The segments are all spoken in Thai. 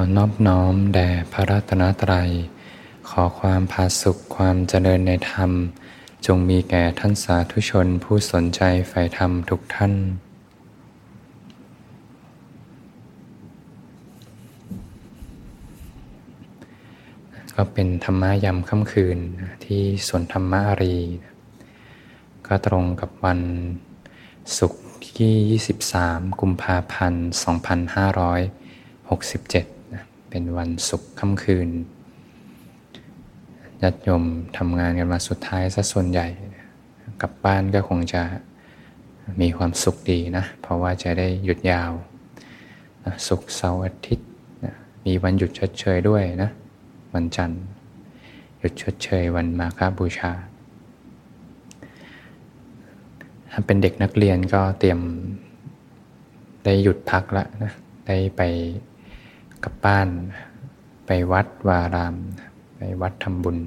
อนอบน้อมแด่พระรัตนตรัย ขอความพาสุขความเจริญในธรรม จงมีแก่ท่านสาธุชนผู้สนใจใฝ่ธรรมทุกท่านก็เป็นธรรมะยามค่ำคืนที่สวนธรรมะอารี ก็ตรงกับวันศุกร์ที่ 23 กุมภาพันธ์ 2567นะ เป็นวันศุกร์ค่ำคืนญาติโยมทำงานกันมาสุดท้ายซะส่วนใหญ่กลับบ้านก็คงจะมีความสุขดีนะ เพราะว่าจะได้หยุดยาวนะศุกเสาร์อาทิตย์นะมีวันหยุดชดเชยด้วยนะ วันจันทร์ หยุดชดเชยวันมาฆบูชา ถ้าเป็นเด็กนักเรียนก็เตรียมได้หยุดพักแล้วนะ ได้ไป กลับบ้านไปวัดวาราม ไปวัดทำบุญ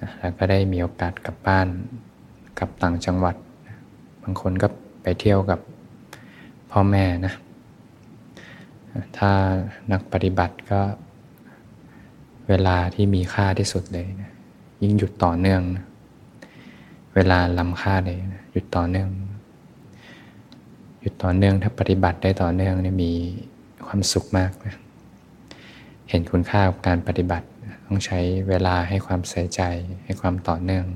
นะแล้วก็ได้มีโอกาสกลับบ้านกลับต่างจังหวัด บางคนก็ไปเที่ยวกับพ่อแม่นะ ถ้านักปฏิบัติก็เวลาที่มีค่าที่สุดเลยนะยิ่งหยุดต่อเนื่องนะเวลาล้ำค่าเลยนะหยุดต่อเนื่อง หยุดต่อเนื่องถ้าปฏิบัติได้ต่อเนื่องนี่มีความสุขมากนะ เห็นคุณค่าของการปฏิบัติต้องใช้เวลาให้ความใส่ใจให้ความต่อเนื่อง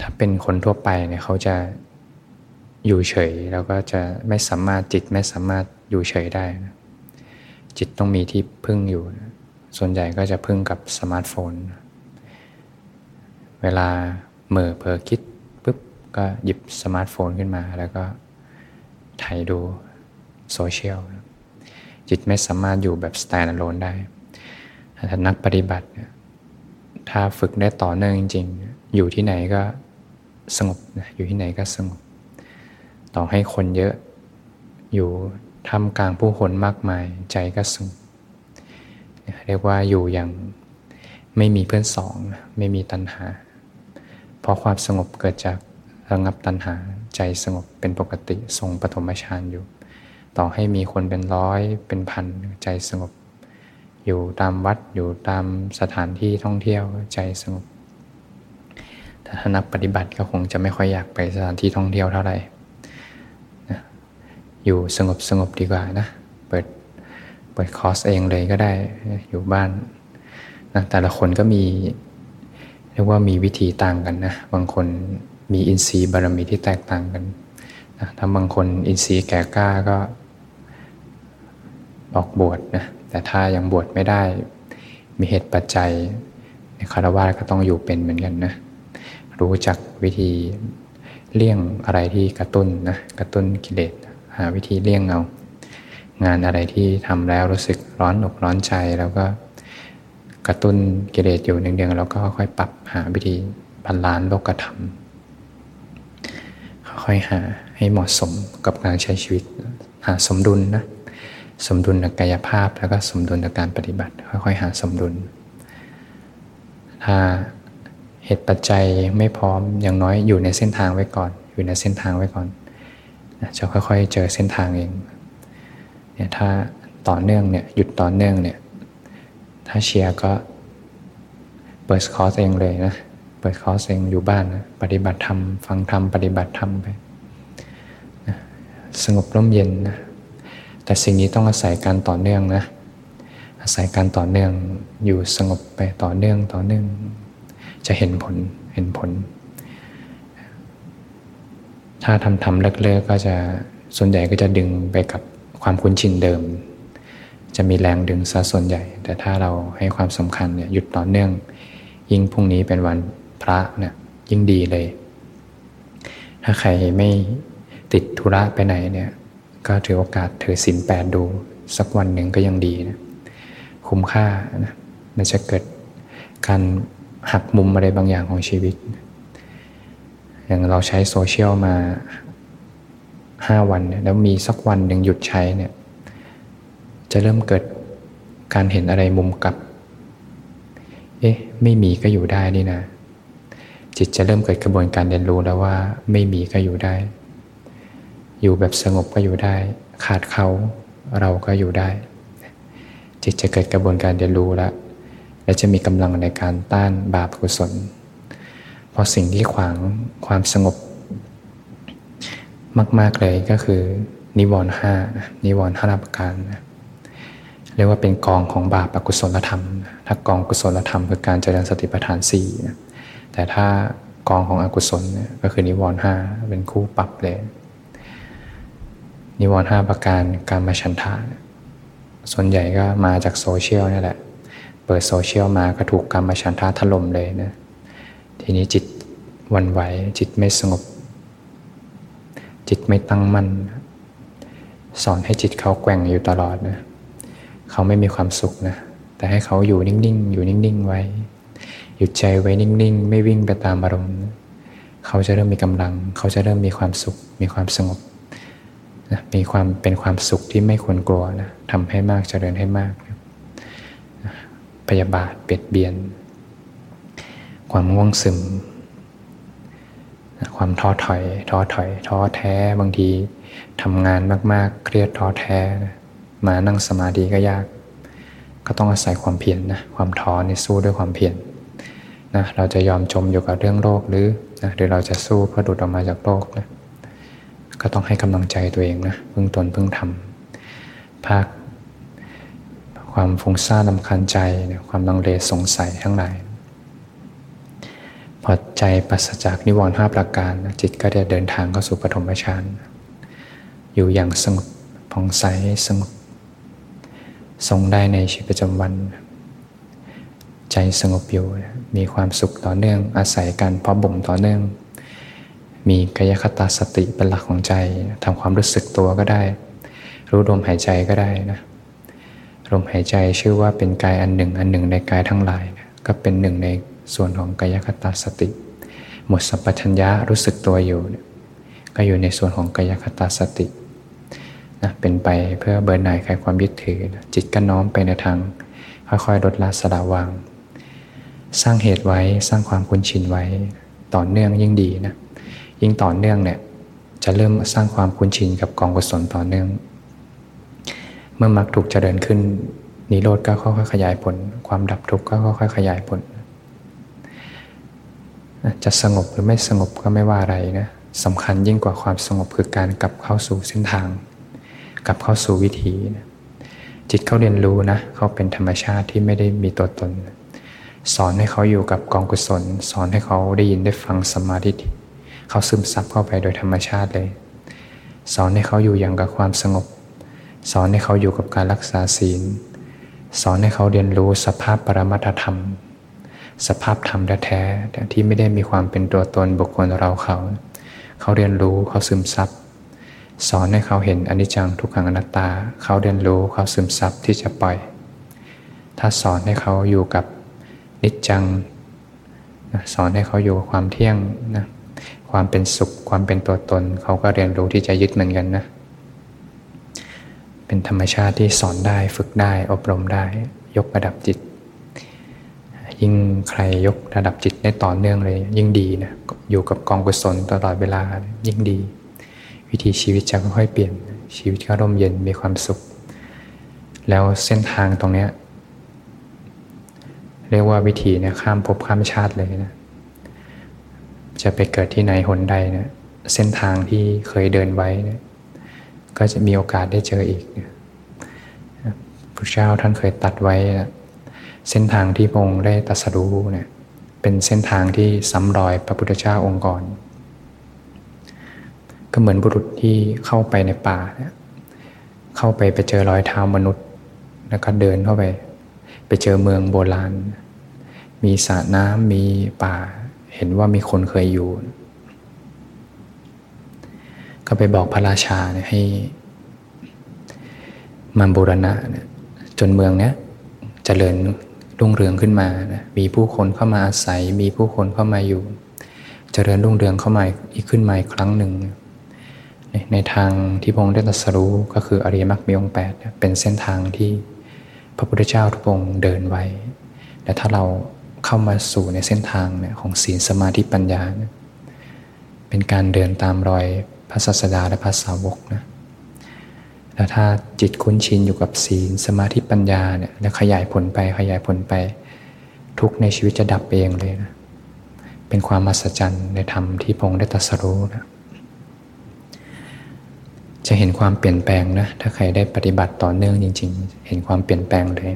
ถ้าเป็นคนทั่วไปเนี่ยเขาจะอยู่เฉยแล้วก็จะไม่สามารถจิตไม่สามารถอยู่เฉยได้นะจิตต้องมีที่พึ่งอยู่นะส่วนใหญ่ก็จะพึ่งกับสมาร์ทโฟน เวลาเมื่อเผลอคิดปุ๊บก็หยิบสมาร์ทโฟนขึ้นมา แล้วก็ถ่ายดู โซเชียลจิตไม่สามารถอยู่แบบ stand alone ได้ถ้านักปฏิบัติถ้าฝึกได้ต่อเนื่องจริงๆ อยู่ที่ไหนก็สงบนะอยู่ที่ไหนก็สงบ ต่อให้คนเยอะอยู่ทำกลางผู้คนมากมายใจก็สงบเรียกว่าอยู่อย่างไม่มีเพื่อนสอง ไม่มีตัณหา เพราะความสงบเกิดจากระงับตัณหาใจสงบเป็นปกติทรงปฐมฌานอยู่ ต่อให้มีคนเป็นร้อยเป็นพันใจสงบ อยู่ตามวัดอยู่ตามสถานที่ท่องเที่ยวใจสงบแต่ถ้านักปฏิบัติก็คงจะไม่ค่อยอยากไปสถานที่ท่องเที่ยวเท่าไหร่อยู่สงบสงบดีกว่านะเปิดเปิดคอร์สเองเลยก็ได้อยู่บ้านนะแต่ละคนก็มีเรียกว่ามีวิธีต่างกันนะบางคนมีอินทรีย์บารมีที่แตกต่างกันนะถ้าบางคนอินทรีย์แก่กล้าก็ ออกบวชนะแต่ถ้ายังบวชไม่ได้ มีเหตุปัจจัยในฆราวาสก็ต้องอยู่เป็นเหมือนกันนะรู้จักวิธีเลี่ยงอะไรที่กระตุ้นนะกระตุ้นกิเลสหาวิธีเลี่ยงเอางานอะไรที่ทำแล้วรู้สึกร้อนอกร้อนใจแล้วก็กระตุ้นกิเลสอยู่เนืองๆแล้วก็ค่อยปรับหาวิธี balance โลกธรรมค่อยหาให้เหมาะสมกับการใช้ชีวิต หาสมดุลนะ สมดุลในกายภาพ แล้วก็สมดุลในการปฏิบัติ ค่อยๆ หาสมดุล ถ้าเหตุปัจจัยไม่พร้อมอย่างน้อยอยู่ในเส้นทางไว้ก่อน อยู่ในเส้นทางไว้ก่อนจะค่อยๆ เจอเส้นทางเองเนี่ยถ้าต่อเนื่องเนี่ยหยุดต่อเนื่องเนี่ยถ้าเชียร์ก็เปิดคอร์สเองเลยนะเปิดคอร์สเองอยู่บ้านนะปฏิบัติธรรมฟังธรรมปฏิบัติธรรมไปนะสงบร่มเย็นนะ แต่สิ่งนี้ต้องอาศัยการต่อเนื่องนะ อาศัยการต่อเนื่องอยู่สงบไปต่อเนื่องต่อเนื่อง จะเห็นผลเห็นผล ถ้าทำทำเลิกๆก็จะส่วนใหญ่ก็จะดึงไปกับความคุ้นชินเดิม จะมีแรงดึงซะส่วนใหญ่ แต่ถ้าเราให้ความสำคัญเนี่ยหยุดต่อเนื่อง ยิ่งพรุ่งนี้เป็นวันพระเนี่ยยิ่งดีเลย ถ้าใครไม่ติดธุระไปไหนเนี่ย ก็ถือโอกาสถือศีลแปดดู สักวันหนึ่งก็ยังดีนะคุ้มค่านะมันจะเกิดการหักมุมอะไรบางอย่างของชีวิต อย่างเราใช้โซเชียลมาห้าวัน แล้วมีสักวันหนึ่งหยุดใช้เนี่ยจะเริ่มเกิดการเห็นอะไรมุมกลับ เอ๊ะ ไม่มีก็อยู่ได้นี่นะ จิตจะเริ่มเกิดกระบวนการเรียนรู้แล้วว่าไม่มีก็อยู่ได้ อยู่แบบสงบก็อยู่ได้ ขาดเขาเราก็อยู่ได้ จิตจะเกิดกระบวนการเรียนรู้แล้ว และจะมีกำลังในการต้านบาปกุศล เพราะสิ่งที่ขวางความสงบ มาก ๆ เลยก็คือ นิวรณ์ห้านิวรณ์ห้าประการเรียกว่าเป็นกองของบาปอกุศลธรรม ถ้ากองกุศลธรรมคือการเจริญสติปัฏฐานสี่แต่ถ้ากองของอกุศลก็คือนิวรณ์ห้าเป็นคู่ปรับเลย นิวรณ์ห้าประการการมาชันทาส่วนใหญ่ก็มาจากโซเชียลนี่แหละ เปิดโซเชียลมาก็ถูกกรรมาชันทาถล่มเลยนะทีนี้จิตวันไหวจิตไม่สงบ จิตไม่ตั้งมั่น สอนให้จิตเขาแกว่งอยู่ตลอดนะเขาไม่มีความสุขนะแต่ให้เขาอยู่นิ่งๆ อยู่นิ่งๆ ไว้ หยุดใจไว้นิ่งๆ ไม่วิ่งไปตามอารมณ์ เขาจะเริ่มมีกำลัง เขาจะเริ่มมีความสุข มีความสงบ นะมีความเป็นความสุขที่ไม่ควรกลัวนะทำให้มากเจริญให้มากนะพยาบาทเบียดเบียน ความง่วงซึมความท้อถอย ท้อถอย ท้อแท้บางทีทำงานมาก ๆ เครียดท้อแท้นะมานั่งสมาธิก็ยาก ก็ต้องอาศัยความเพียรนนะความท้อนี่สู้ด้วยความเพียรนนะเราจะยอมจมอยู่กับเรื่องโลกหรือนะหรือเราจะสู้เพื่อดุดออกมาจากโลกนะ ก็ต้องให้กำลังใจตัวเองนะพึ่งตนพึ่งทำภาค ความฟุ้งซ่านลำคันใจ ความลังเลสงสัยทั้งหลาย พอใจปัสจากนิวรณ์ห้าประการ จิตก็จะเดินทางเข้าสู่ปฐมฌานอยู่อย่างสงบผ่องใสสงบทรงได้ในชีวิตประจำวัน ใจสงบอยู่มีความสุขต่อเนื่องอาศัยการเพาะบ่มต่อเนื่อง มีกายคตาสติเป็นหลักของใจทำความรู้สึกตัวก็ได้ รู้ลมหายใจก็ได้นะลมหายใจชื่อว่าเป็นกายอันหนึ่งอันหนึ่งในกายทั้งหลายนะก็เป็นหนึ่งในส่วนของกายคตาสติ หมดสัพพัญญะรู้สึกตัวอยู่ก็อยู่ในส่วนของกายคตาสตินะเป็นไปเพื่อเบิร์นหน่ายคลายความยึดถือนะจิตก็น้อมไปในทาง ค่อยๆลดละสละวาง สร้างเหตุไว้สร้างความคุ้นชินไว้ต่อเนื่องยิ่งดีนะ ยิ่งต่อเนื่องเนี่ยจะเริ่มสร้างความคุ้นชินกับกองกุศลต่อเนื่อง เมื่อมรรคถูกเจริญขึ้นนิโรธก็ค่อยๆขยายผล ความดับทุกข์ก็ค่อยๆขยายผล จะสงบหรือไม่สงบก็ไม่ว่าอะไรนะสำคัญยิ่งกว่าความสงบคือการกลับเข้าสู่เส้นทาง กลับเข้าสู่วิถีนะจิตเขาเรียนรู้นะเขาเป็นธรรมชาติที่ไม่ได้มีตัวตน สอนให้เขาอยู่กับกองกุศล สอนให้เขาได้ยินได้ฟังสมาธิ เขาซึมซับเข้าไปโดยธรรมชาติเลย สอนให้เขาอยู่อย่างกับความสงบ สอนให้เขาอยู่กับการรักษาศีล สอนให้เขาเรียนรู้สภาพปรมัตธรรม สภาพธรรมแท้ๆที่ไม่ได้มีความเป็นตัวตนบุคคลเราเขา เขาเรียนรู้เขาซึมซับสอนให้เขาเห็นอนิจจังทุกขังอนัตตา เขาเรียนรู้เขาซึมซับที่จะปล่อย ถ้าสอนให้เขาอยู่กับนิจจัง สอนให้เขาอยู่กับความเที่ยงนะ ความเป็นสุข ความเป็นตัวตน เขาก็เรียนรู้ที่จะยึดเหมือนกันนะ เป็นธรรมชาติที่สอนได้ฝึกได้อบรมได้ ยกระดับจิต ยิ่งใครยกระดับจิตได้ต่อเนื่องเลย ยิ่งดีนะอยู่กับกองกุศลตลอดเวลายิ่งดี วิถีชีวิตจะค่อยเปลี่ยนชีวิตก็ร่มเย็นมีความสุข แล้วเส้นทางตรงนี้เรียกว่าวิถีเนี่ยข้ามภพข้ามชาติเลยนะ จะไปเกิดที่ไหนหนใดเนะเส้นทางที่เคยเดินไว้เนี่ยก็จะมีโอกาสได้เจออีกพระเจ้าท่านเคยตัดไว้นะเส้นทางที่พงได้ตัดสรู้เนี่ยเป็นเส้นทางที่ซ้ำรอยพระพุทธเจ้าองค์ก่อนก็เหมือนบุรุษที่เข้าไปในป่าเนี่ยเข้าไปไปเจอรอยเท้ามนุษย์ แล้วก็เดินเข้าไป ไปเจอเมืองโบราณ มีสระน้ำมีป่า เห็นว่ามีคนเคยอยู่ ก็ไปบอกพระราชาเนี่ยให้มาบูรณะเนี่ยจนเมืองเนี้ยเจริญรุ่งเรืองขึ้นมานะมีผู้คนเข้ามาอาศัย มีผู้คนเข้ามาอยู่เจริญรุ่งเรืองเข้ามาอีกขึ้นมาอีกครั้งหนึ่ง ในทางที่พระองค์ได้ตรัสรู้ก็คืออริยมรรคมีองค์แปดเป็นเส้นทางที่พระพุทธเจ้าทุกองค์เดินไว้ และถ้าเรา เข้ามาสู่ในเส้นทางเนี่ยของศีลสมาธิปัญญาเนี่ยเป็นการเดินตามรอยพพระศาสดาและพระสาวกนะแล้วถ้าจิตคุ้นชินอยู่กับศีลสมาธิปัญญาเนี่ยแล้วขยายผลไปขยายผลไป ทุกในชีวิตจะดับเองเลยนะเป็นความมหัศจรรย์ในธรรมที่พงได้ตรัสรู้นะจะเห็นความเปลี่ยนแปลงนะถ้าใครได้ปฏิบัติต่อเนื่องจริง ๆ เห็นความเปลี่ยนแปลงเลย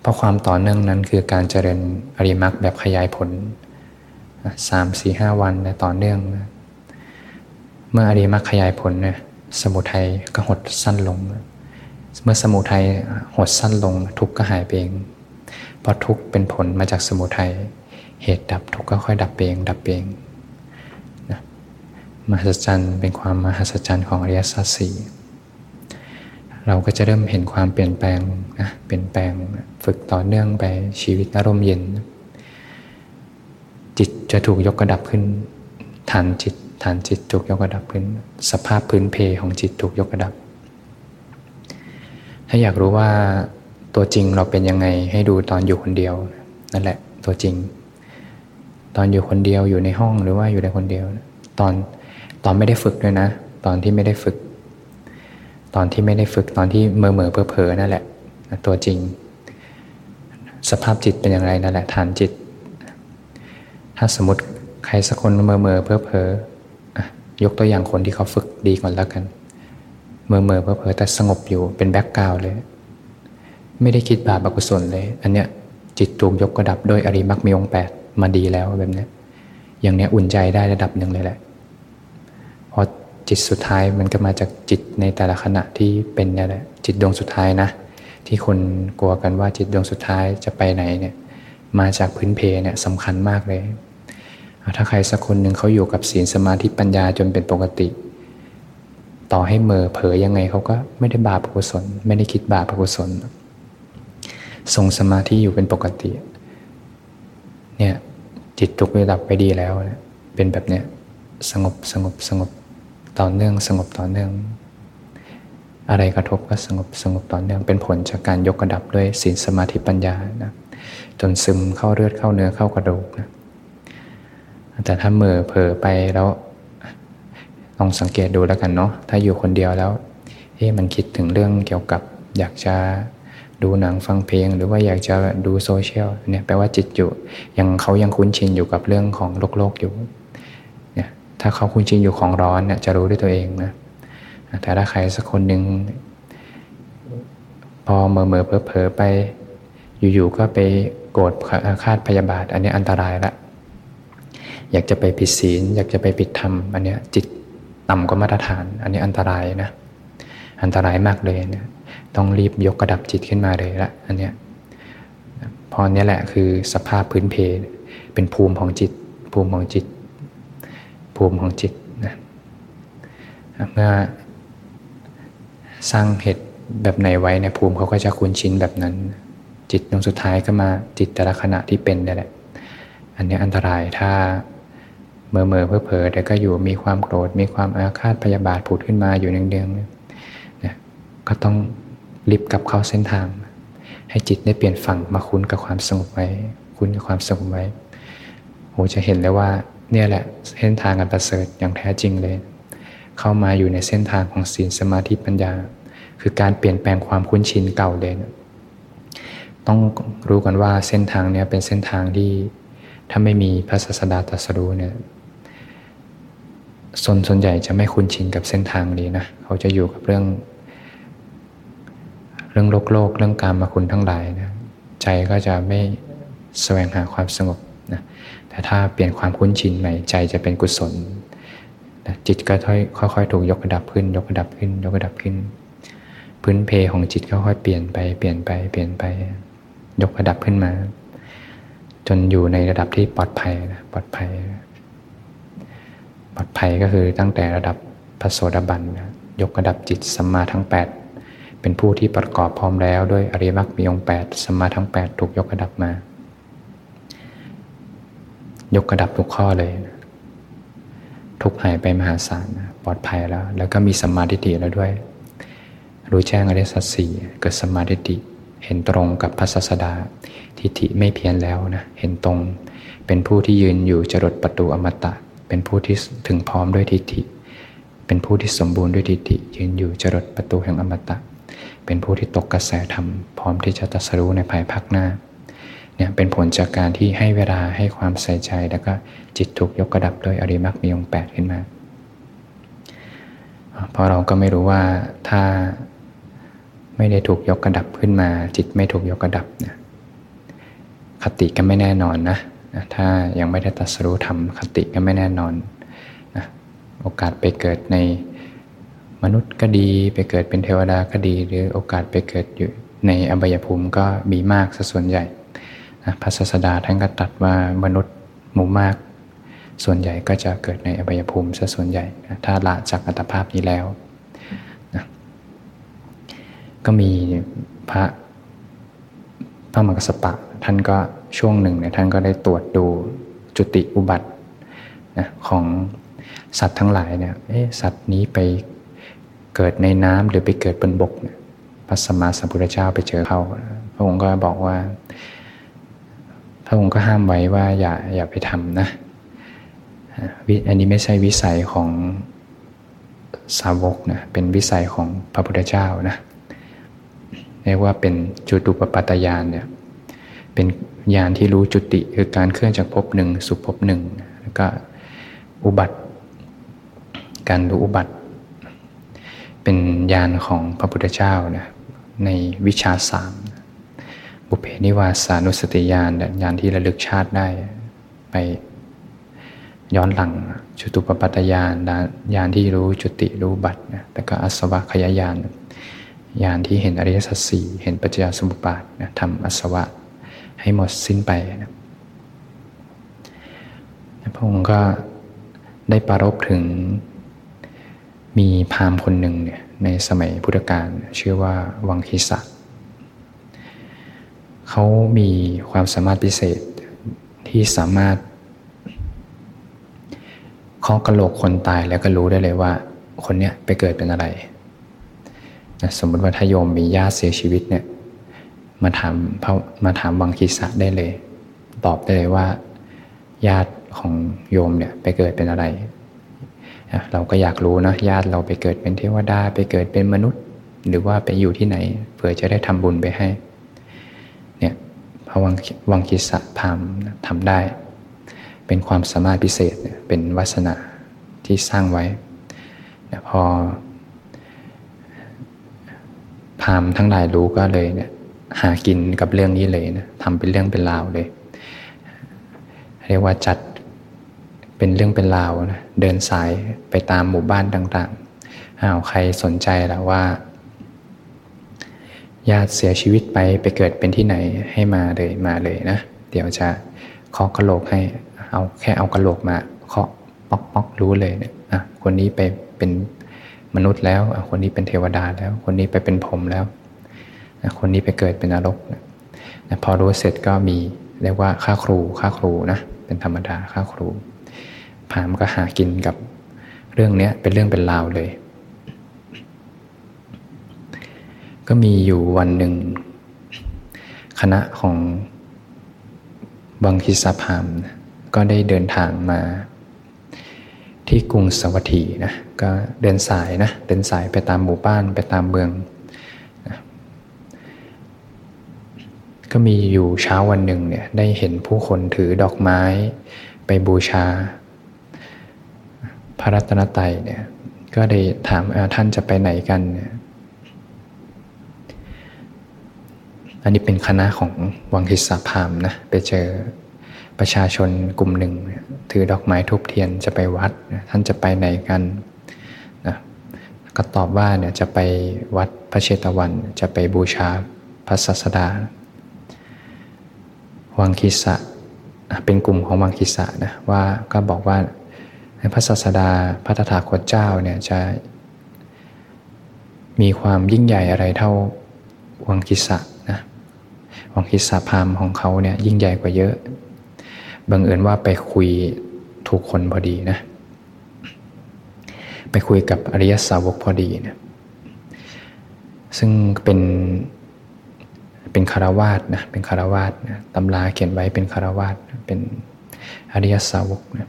เพราะความต่อเนื่องนั้นคือการเจริญอริมักแบบขยายผลสามสี่ห้าวันนะต่อเนื่องนะเมื่ออริมักขยายผลเนี่ยสมุทัยก็หดสั้นลง เมื่อสมุทัยหดสั้นลง ทุกข์ก็หายไปเองเพราะทุกข์เป็นผลมาจากสมุทัยเหตุดับทุกข์ก็ค่อยดับเองดับเองนะมหัศจรรย์เป็นความมหัศจรรย์ของอริยสัจสี่ เราก็จะเริ่มเห็นความเปลี่ยนแปลงนะเปลี่ยนแปลงฝึกต่อเนื่องไปชีวิตอารมณ์เย็น จิตจะถูกยกกระดับขึ้น ฐานจิต ฐานจิตถูกยกกระดับขึ้น สภาพพื้นเพของจิตถูกยกระดับ ถ้าอยากรู้ว่าตัวจริงเราเป็นยังไงให้ดูตอนอยู่คนเดียว นั่นแหละตัวจริง ตอนอยู่คนเดียวอยู่ในห้องหรือว่าอยู่ในคนเดียว ตอนตอนไม่ได้ฝึกด้วยนะ ตอนที่ไม่ได้ฝึก ตอนที่ไม่ได้ฝึกตอนที่เมื่อเมื่อเพอนั่นแหละตัวจริง สภาพจิตเป็นอย่างไรนั่นแหละฐานจิต ถ้าสมมติใครสักคนเมื่อเมื่อเพอเพอยกตัวอย่างคนที่เขาฝึกดีก่อนแล้วกันเมื่อเมื่อเพอเพอแต่สงบอยู่เป็นแบ็กกราวเลย ไม่ได้คิดบาปอกุศลเลย อันเนี้ยจิตถูกยกกระดับด้วยอริมักมีองแปดมาดีแล้วแบบนี้อย่างเนี้ยอุ่นใจได้ระดับหนึ่งเลยแหละพอ จิตสุดท้ายมันก็มาจากจิตในแต่ละขณะที่เป็นนี่แหละจิตดวงสุดท้ายนะ ที่คนกลัวกันว่าจิตดวงสุดท้ายจะไปไหนเนี่ยมาจากพื้นเพเนี่ยสำคัญมากเลย ถ้าใครสักคนหนึ่งเขาอยู่กับศีลสมาธิปัญญาจนเป็นปกติ ต่อให้เมอเผยยังไงเขาก็ไม่ได้บาปกุศล ไม่ได้คิดบาปกุศลทรงสมาธิอยู่เป็นปกติ เนี่ยจิตทุกระดับไปดีแล้วเป็นแบบเนี้ยสงบสงบสงบ ต่อเนื่อง สงบต่อเนื่อง อะไรกระทบก็สงบสงบต่อเนื่องเป็นผลจากการยกระดับด้วยศีลสมาธิปัญญานะจนซึมเข้าเลือดเข้าเนื้อเข้ากระดูกนะแต่ถ้าเมื่อเผลอไปแล้วลองสังเกตดูแล้วกันเนาะถ้าอยู่คนเดียวแล้วเอ๊ะมันคิดถึงเรื่องเกี่ยวกับอยากจะดูหนังฟังเพลง หรือว่าอยากจะดูโซเชียลเนี่ยแปลว่าจิตอยู่ยังเขายังคุ้นชินอยู่กับเรื่องของโลกโลกอยู่ ถ้าเขาคุ้นชินอยู่ของร้อนเนี่ยจะรู้ด้วยตัวเองนะแต่ถ้าใครสักคนหนึ่งพอเมื่อเมื่อเผลอไป อยู่ๆก็ไปโกรธคาดพยาบาท อันนี้อันตรายละอยากจะไปผิดศีล อยากจะไปผิดธรรมอันนี้จิตต่ำกว่ามาตรฐาน อันนี้อันตรายนะอันตรายมากเลยนะต้องรีบยกกระดับจิตขึ้นมาเลยละอันเนี้ยพอเนี้ยแหละคือสภาพพื้นเพเป็นภูมิของจิตภูมิของจิต ภูมิของจิตนะเมื่อสร้างเหตุแบบไหนไว้ในภูมิเขาก็จะคุ้นชินแบบนั้น จิตดวงสุดท้ายก็มาจิตแต่ละขณะที่เป็นนี่แหละ อันนี้อันตรายถ้าเมื่อเมื่อเพื่อเผลอแต่ก็อยู่มีความโกรธมีความอาฆาตพยาบาทผุดขึ้นมาอยู่เนืองๆเนี่ยก็ต้องรีบกลับเข้าเส้นทาง ให้จิตได้เปลี่ยนฝั่งมาคุ้นกับความสงบไว้ คุ้นกับความสงบไว้โหจะเห็นเลยว่า เนี่ยแหละเส้นทางการประเสริฐอย่างแท้จริงเลย เข้ามาอยู่ในเส้นทางของศีลสมาธิปัญญา คือการเปลี่ยนแปลงความคุ้นชินเก่าเลยต้องรู้กันว่าเส้นทางเนี้เป็นเส้นทางที่ถ้าไม่มีพระศาสดาตรัสรู้เนี่ยส่วนส่วนใหญ่จะไม่คุ้นชินกับเส้นทางนี้นะเขาจะอยู่กับเรื่อง เรื่องโลกโลกเรื่องการมาคุณทั้งหลายนะใจก็จะไม่แสวงหาความสงบนะ แต่ถ้าเปลี่ยนความคุ้นชินใหม่ใจจะเป็นกุศลนะจิตก็ค่อยๆถูกยกระดับขึ้น ยกระดับขึ้น ยกระดับขึ้น พื้นเพของจิตก็ค่อยเปลี่ยนไปเปลี่ยนไปเปลี่ยนไป ยกระดับขึ้นมา จนอยู่ในระดับที่ปลอดภัยนะปลอดภัย ปลอดภัยก็คือตั้งแต่ระดับพระโสดาบันยกระดับจิตสัมมาทั้ง 8 เป็นผู้ที่ประกอบพร้อมแล้วด้วยอริยมรรคมีองค์8สัมมาทั้ง 8 ถูกยกระดับมา ยกกระดับทุกข้อเลยทุกหายไปมหาศาลปลอดภัยแล้ว แล้วก็มีสัมมาทิฏฐิแล้วด้วย รู้แจ้งอริยสัจสี่เกิดสัมมาทิฏฐิเห็นตรงกับพระศาสดา ทิฏฐิไม่เพี้ยนแล้วนะเห็นตรง เป็นผู้ที่ยืนอยู่จรดประตูอมตะ เป็นผู้ที่ถึงพร้อมด้วยทิฏฐิ เป็นผู้ที่สมบูรณ์ด้วยทิฏฐิ ยืนอยู่จรดประตูแห่งอมตะ เป็นผู้ที่ตกกระแสธรรมพร้อมที่จะตัสรู้ในภายภาคหน้า เนี่ยเป็นผลจากการที่ให้เวลาให้ความใส่ใจ แล้วก็จิตถูกยกกระดับโดยอริมักมีองแปดขึ้นมาเพราะเราก็ไม่รู้ว่าถ้าไม่ได้ถูกยกกระดับขึ้นมา จิตไม่ถูกยกกระดับเนี่ยคติก็ไม่แน่นอนนะถ้ายังไม่ได้ตัดสรู้ธรรมคติก็ไม่แน่นอนนะโอกาสไปเกิดในมนุษย์ก็ดีไปเกิดเป็นเทวดาก็ดี หรือโอกาสไปเกิดอยู่ในอบายภูมิก็มีมากซะส่วนใหญ่ นะพระศาสดาท่านก็ตัดว่ามนุษย์หมู่มาก ส่วนใหญ่ก็จะเกิดในอบายภูมิซะส่วนใหญ่นะถ้าละจากอัตภาพนี้แล้วนะก็มีพระพระมกสปะท่านก็ช่วงหนึ่งเนี่ยท่านก็ได้ตรวจดูจุติอุบัตินะของสัตว์ทั้งหลายเนี่ยสัตว์นี้ไปเกิดในน้ำหรือไปเกิดบนบกเนี่ยพระสมมาสัมพุทธเจ้าไปเจอเขาพระองค์ก็บอกว่า ระองค์ก็ห้ามไว้ว่าอย่าอย่าไปทำนะ อันนี้ไม่ใช่วิสัยของสาวกนะ เป็นวิสัยของพระพุทธเจ้านะ เรียกว่าเป็นจุตุปปัตยานเนี่ย เป็นญาณที่รู้จุติคือการเคลื่อนจากภพหนึ่งสู่ภพหนึ่ง แล้วก็อุบัติ การรู้อุบัติ เป็นญาณของพระพุทธเจ้านะ ในวิชาสาม บุเพนิวาสานุสติญาณญาณที่ระลึกชาติได้ไปย้อนหลังจุตุปปัตยานญาณที่รู้จุติรู้บัตนะแต่ก็อสวะขยายานญาณที่เห็นอริยสัจสี่เห็นปัจจยสมุปบาทนะทำอสวะให้หมดสิ้นไปนะพระองค์ก็ได้ปรารบถึงมีพราหมณ์คนหนึ่งเนี่ยในสมัยพุทธกาลชื่อว่าวังคิสะเขามีความสามารถพิเศษที่สามารถเคาะกระโหลกคนตายแล้วก็รู้ได้เลยว่า คนเนี้ยไปเกิดเป็นอะไรนะสมมติว่าถ้าโยมมีญาติเสียชีวิตเนี่ยมาถามมาถามวังคีสะได้เลย ตอบได้เลยว่า ญาติของโยมเนี่ยไปเกิดเป็นอะไร เราก็อยากรู้นะญาติเราไปเกิดเป็นเทวดาไปเกิดเป็นมนุษย์ หรือว่าไปอยู่ที่ไหนเผื่อจะได้ทำบุญไปให้ พระวังวังคีสะพามทำได้ เป็นความสามารถพิเศษเป็นวัสนาที่สร้างไว้พอพามทั้งหลายรู้ก็เลยเนี่ยหากินกับเรื่องนี้เลยนะทำเป็นเรื่องเป็นราวเลย เรียกว่าจัดเป็นเรื่องเป็นราวนะเดินสายไปตามหมู่บ้านต่างๆอ้าวใครสนใจแล้วว่า ญาติเสียชีวิตไปไปเกิดเป็นที่ไหนให้มาเลยมาเลยนะ เดี๋ยวจะเคาะกระโหลกให้เอาแค่เอากระโหลกมาเคาะป๊อกป๊อกรู้เลยเนี่ยอะคนนี้ไปเป็นมนุษย์แล้วคนนี้เป็นเทวดาแล้ว คนนี้ไปเป็นพรมแล้ว คนนี้ไปเกิดเป็นนรกนะพอรู้เสร็จก็มีเรียกว่าค่าครูค่าครูนะเป็นธรรมดาค่าครูพามก็หากินกับเรื่องนี้เป็นเรื่องเป็นราวเลย ก็มีอยู่วันหนึ่ง คณะของบังคิสพามนะก็ได้เดินทางมา ที่กรุงสวัสดีนะก็เดินสายนะเดินสายไปตามหมู่บ้านไปตามเมืองก็มีอยู่เช้าวันหนึ่งเนี่ยได้เห็นผู้คนถือดอกไม้ไปบูชา พระรัตนตรัยเนี่ยก็ได้ถามท่านจะไปไหนกันเนี่ย อันนี้เป็นคณะของวังคิสาพามนะไปเจอประชาชนกลุ่มหนึ่ง ถือดอกไม้ทุบเทียนจะไปวัด ท่านจะไปไหนกันนะก็ตอบว่าเนี่ยจะไปวัดพระเชตวัน จะไปบูชาพระศาสดา วังคิสะเป็นกลุ่มของวังคิสะนะว่าก็บอกว่าพระศาสดาพระตถาคตเจ้าเนี่ยจะมีความยิ่งใหญ่อะไรเท่าวังคิสะ วังคิสะพามของเขาเนี่ยยิ่งใหญ่กว่าเยอะ บังเอิญว่าไปคุยถูกคนพอดีนะ ไปคุยกับอริยสาวกพอดีนะซึ่งเป็นเป็นคารวาสนะ เป็นคารวาสนะตำราเขียนไว้เป็นคารวาสเป็นอริยสาวกนะ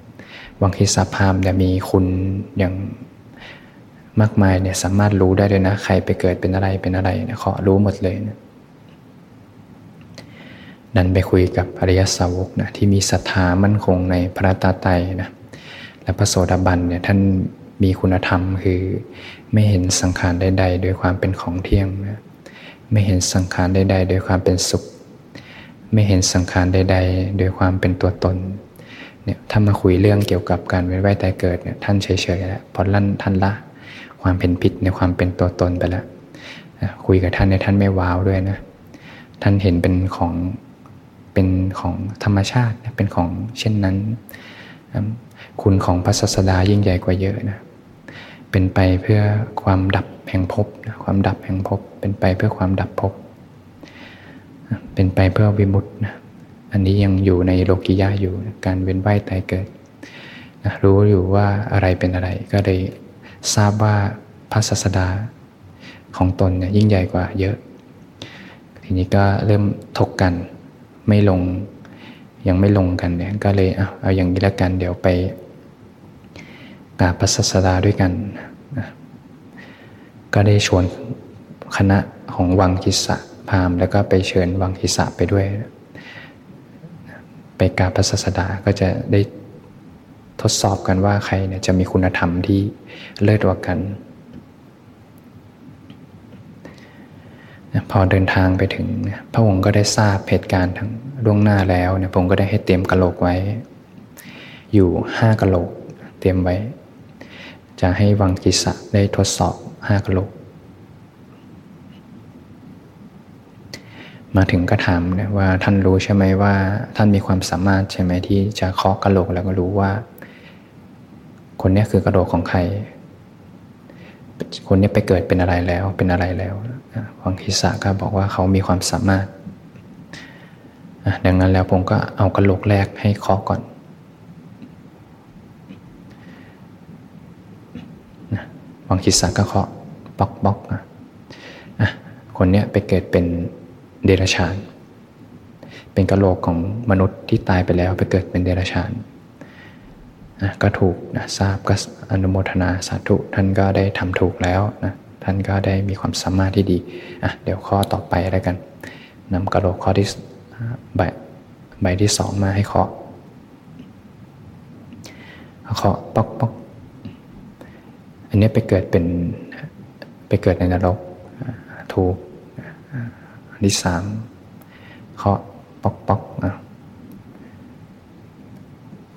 วังคิสาพามเนี่ยมีคุณอย่างมากมายเนี่ยสามารถรู้ได้เลยนะ ใครไปเกิดเป็นอะไรเป็นอะไรเนี่ยขอรู้หมดเลยนะ ดันไปคุยกับอริยสาวกนะที่มีศรัทธามั่นคงในพระตาไตนะและพระโสดาบันเนี่ยท่านมีคุณธรรมคือไม่เห็นสังขารใดๆโดยความเป็นของเที่ยงนะไม่เห็นสังขารใดๆโดยความเป็นสุข ไม่เห็นสังขารใดๆโดยความเป็นตัวตนเนี่ยถ้ามาคุยเรื่องเกี่ยวกับการเวียนว่ายตายเกิดเนี่ยท่านเฉยๆแล้วพอลั่นท่านละ ความเป็นผิดในความเป็นตัวตนไปแล้วคุยกับท่านในท่านไม่ว้าวด้วยนะท่านเห็นเป็นของ เป็นของธรรมชาติเป็นของเช่นนั้น คุณของพระศาสดายิ่งใหญ่กว่าเยอะนะเป็นไปเพื่อความดับแห่งภพความดับแห่งภพเป็นไปเพื่อความดับภพเป็นไปเพื่อวิมุตตินะอันนี้ยังอยู่ในโลกิยะอยู่การเวียนว่ายตายเกิดนะรู้อยู่ว่าอะไรเป็นอะไร ก็เลยทราบว่าพระศาสดาของตนเนี่ยยิ่งใหญ่กว่าเยอะ ทีนี้ก็เริ่มถกกัน ไม่ลงยังไม่ลงกันเนี่ยก็เลยเอาเอาอย่างนี้แล้วกัน เดี๋ยวไปกราบพระศาสดาด้วยกันนะก็ได้ชวนคณะของวังคิสะพามแล้วก็ไปเชิญวังคิสะไปด้วย ไปกราบพระศาสดาก็จะได้ทดสอบกันว่าใครเนี่ยจะมีคุณธรรมที่เลิศกว่ากัน พอเดินทางไปถึง พระองค์ก็ได้ทราบเหตุการณ์ทั้งล่วงหน้าแล้วเนี่ยพระองค์ก็ได้ให้เตรียมกะโหลกไว้ อยู่ห้ากะโหลกเตรียมไว้ จะให้วังกิสะได้ทดสอบห้ากะโหลก มาถึงก็ถามนะว่าท่านรู้ใช่ไหมว่า ท่านมีความสามารถใช่ไหมที่จะเคาะกะโหลกแล้วก็รู้ว่า คนนี้คือกระโหลกของใคร คนนี้ไปเกิดเป็นอะไรแล้วเป็นอะไรแล้ว วังคิสะก็บอกว่าเขามีความสามารถ ดังนั้นแล้วผมก็เอากระโหลกแรกให้เคาะก่อนวังคิสะก็เคาะบล็อกบล็อกนะคนนี้ยไปเกิดเป็นเดรัจฉาน เป็นกระโหลกของมนุษย์ที่ตายไปแล้วไปเกิดเป็นเดรัจฉานนะก็ถูกนะทราบก็อนุโมทนาสาธุท่านก็ได้ทำถูกแล้วนะ ท่านก็ได้มีความสามารถที่ดีอะเดี๋ยวข้อต่อไปแล้วกันนำกระโหลกข้อที่ใบใบที่สองมาให้เคาะเคาะป๊อกป๊อกอันนี้ไปเกิดเป็นไปเกิดในนรกถูกอันที่สามเคาะป๊อกป๊อก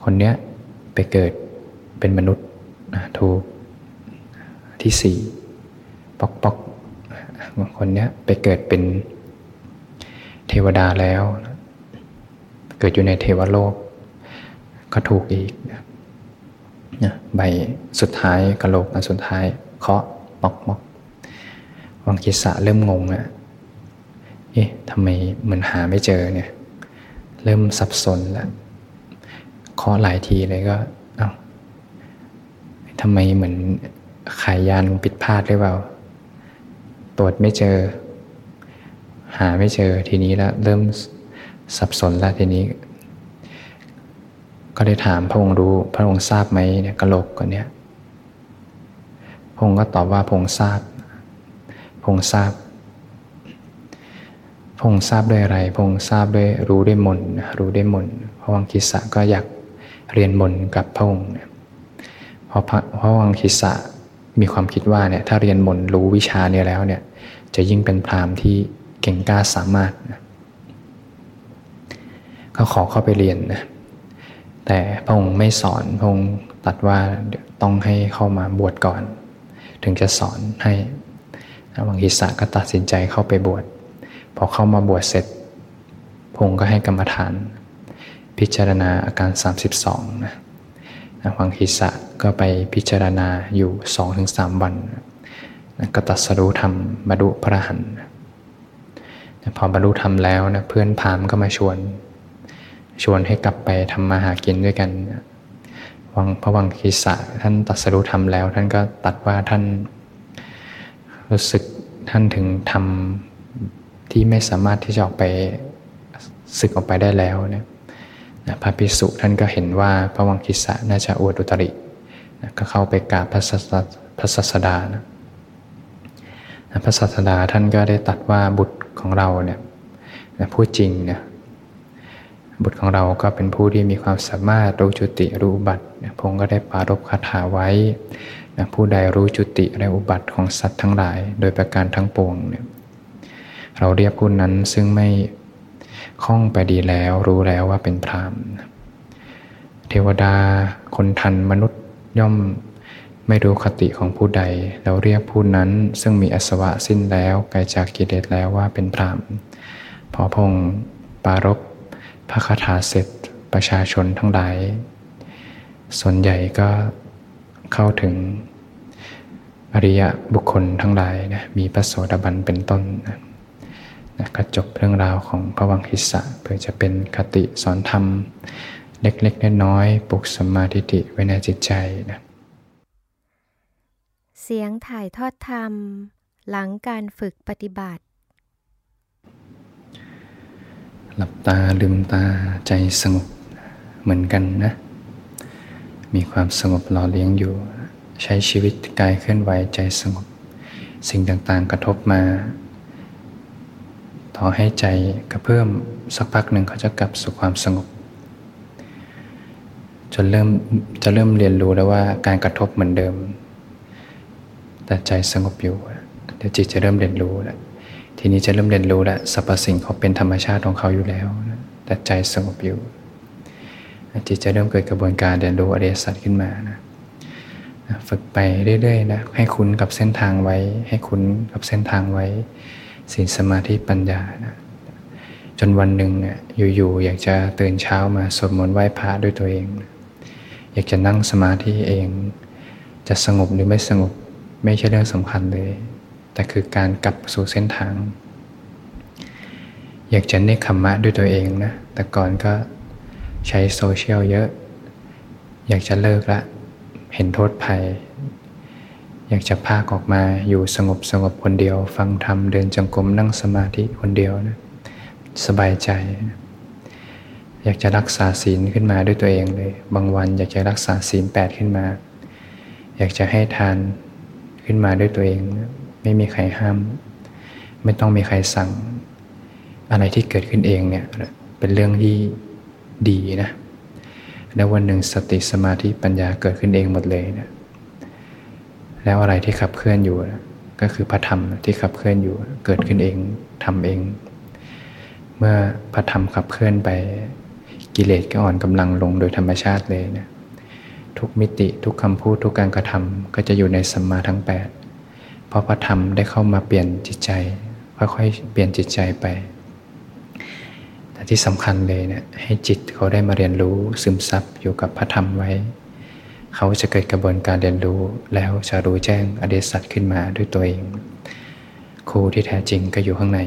คนเนี้ยไปเกิดเป็นมนุษย์ถูกที่สี่ อกปอกบางคนเนี้ยไปเกิดเป็นเทวดาแล้ว เกิดอยู่ในเทวโลก ก็ถูกอีกนะใบสุดท้ายกระโหลกอันสุดท้ายเคาะมอกมอกวังกิสะเริ่มงงอะเอ๊ะทำไมเหมือนหาไม่เจอเนี่ย เริ่มสับสนแล้วเคาะหลายทีเลยก็ เอา้าทำไมเหมือนขายยานผิดพลาดหรือเปล่า ตรวจไม่เจอ หาไม่เจอทีนี้แล้วเริ่มสับสนแล้วทีนี้ ก็ได้ถามพระองค์รู้พระองค์ทราบไหมเนี่ยกระโหลกคนเนี้ยพระองค์ก็ตอบว่าพระองค์ทราบพระองค์ทราบพระองค์ทราบด้วยอะไรพระองค์ทราบด้วยรู้ด้วยมนรู้ด้วยมนพระวังคิสะก็อยากเรียนบนกับพระองค์เนี่ยเพราะพระวังคิสะ มีความคิดว่าเนี่ยถ้าเรียนบนรู้วิชาเนี่ยแล้วเนี่ยจะยิ่งเป็นพรามที่เก่งกล้าสามารถนะก็ขอเข้าไปเรียนนะแต่พระองค์ไม่สอนพระองค์ตัดว่าต้องให้เข้ามาบวชก่อน ถึงจะสอนให้วังคิสะก็ตัดสินใจเข้าไปบวชพอเข้ามาบวชเสร็จพงก็ให้กรรมฐาน พิจารณาอาการ 32นะ วังคิสะก็ไปพิจารณาอยู่ 2-3 วัน ก็ตัดสรู้ธรรมบรรลุพระหันพอบรรลุธรรมแล้วนะเพื่อนพามก็มาชวน ชวนให้กลับไปทำมาหากินด้วยกันวังพระวังคิสะท่านตัดสรู้ธรรมแล้ว ท่านก็ตัดว่าท่านรู้สึกท่านถึงทำที่ไม่สามารถที่จะออกไปศึกออกไปได้แล้วเนี่ย พระภิกษุท่านก็เห็นว่าพระวังคิสะน่าจะอวดอุตริก็เข้าไปกราบพระพระศาสดานะพระศาสดาท่านก็ได้ตัดว่าบุตรของเราเนี่ยพูดจริงเนี่ยบุตรของเราก็เป็นผู้ที่มีความสามารถรู้จุติรู้อุบัติพงก็ได้ปารบคาถาไว้นะผู้ใดรู้จุติและอุบัติของสัตว์ทั้งหลาย โดยประการทั้งปวงเนี่ยเราเรียกผู้นั้นซึ่งไม่ คล่องไปดีแล้วรู้แล้วว่าเป็นพรามเทวดาคนทันมนุษย์ย่อมไม่รู้คติของผู้ใด แล้วเรียกผู้นั้นซึ่งมีอสวะสิ้นแล้วไกลจากกิเลสแล้วว่าเป็นพรามพอพงปารบพระคาถาเสร็จประชาชนทั้งหลาย ส่วนใหญ่ก็เข้าถึงอริยบุคคลทั้งหลายนะมีพระโสดาบันเป็นต้นนะ นะก็จบเรื่องราวของพระวังคิสะเพื่อจะเป็นคติสอนธรรม เล็กๆน้อยๆปลุกสมาธิิไว้ในจิตใจนะเสียงถ่ายทอดธรรม หลังการฝึกปฏิบัติ หลับตาลืมตาใจสงบเหมือนกันนะ มีความสงบหล่อเลี้ยงอยู่ ใช้ชีวิตกายเคลื่อนไหวใจสงบ สิ่งต่างๆกระทบมา ต่อให้ใจกระเพิ่มสักพักหนึ่งเขาจะกลับสู่ความสงบ จนเริ่มจะเริ่มเรียนรู้แล้วว่าการกระทบเหมือนเดิม แต่ใจสงบอยู่เดี๋ยวจิตจะเริ่มเรียนรู้แล้วทีนี้จะเริ่มเรียนรู้แล้วสรรพสิ่งเขาเป็นธรรมชาติของเขาอยู่แล้ว แต่ใจสงบอยู่จิตจะเริ่มเกิดกระบวนการเรียนรู้อริยสัจขึ้นมานะฝึกไปเรื่อยๆนะให้คุ้นกับเส้นทางไว้ ให้คุ้นกับเส้นทางไว้ ศีลสมาธิปัญญานะจนวันหนึ่งเนี่ยอยู่ๆอยากจะตื่นเช้ามาสวดมนต์ไหว้พระด้วยตัวเอง อยากจะนั่งสมาธิเอง จะสงบหรือไม่สงบไม่ใช่เรื่องสำคัญเลย แต่คือการกลับสู่เส้นทาง อยากจะเนคขมะด้วยตัวเองนะแต่ก่อนก็ใช้โซเชียลเยอะ อยากจะเลิกละ เห็นโทษภัย อยากจะพากออกมาอยู่สงบสงบคนเดียว ฟังธรรมเดินจงกรมนั่งสมาธิคนเดียวนะสบายใจ อยากจะรักษาศีลขึ้นมาด้วยตัวเองเลย บางวันอยากจะรักษาศีลแปดขึ้นมา อยากจะให้ทานขึ้นมาด้วยตัวเอง ไม่มีใครห้าม ไม่ต้องมีใครสั่ง อะไรที่เกิดขึ้นเองเนี่ยเป็นเรื่องที่ดีนะแล้ววันหนึ่งสติสมาธิปัญญาเกิดขึ้นเองหมดเลยนะ แล้วอะไรที่ขับเคลื่อนอยู่ ก็คือพระธรรมที่ขับเคลื่อนอยู่ เกิดขึ้นเองทำเอง เมื่อพระธรรมขับเคลื่อนไปกิเลสก็อ่อนกำลังลงโดยธรรมชาติเลยนะทุกมิติทุกคำพูดทุกการกระทำก็จะอยู่ในสัมมาทั้ง 8 เพราะพระธรรมได้เข้ามาเปลี่ยนจิตใจค่อยๆเปลี่ยนจิตใจไป แต่ที่สำคัญเลยเนะี่ยให้จิตเขาได้มาเรียนรู้ซึมซับอยู่กับพระธรรมไว้ เขาจะเกิดกระบวนการเรียนรู้ แล้วจะรู้แจ้งอเดสัตขึ้นมาด้วยตัวเอง ครูที่แท้จริงก็อยู่ข้างใน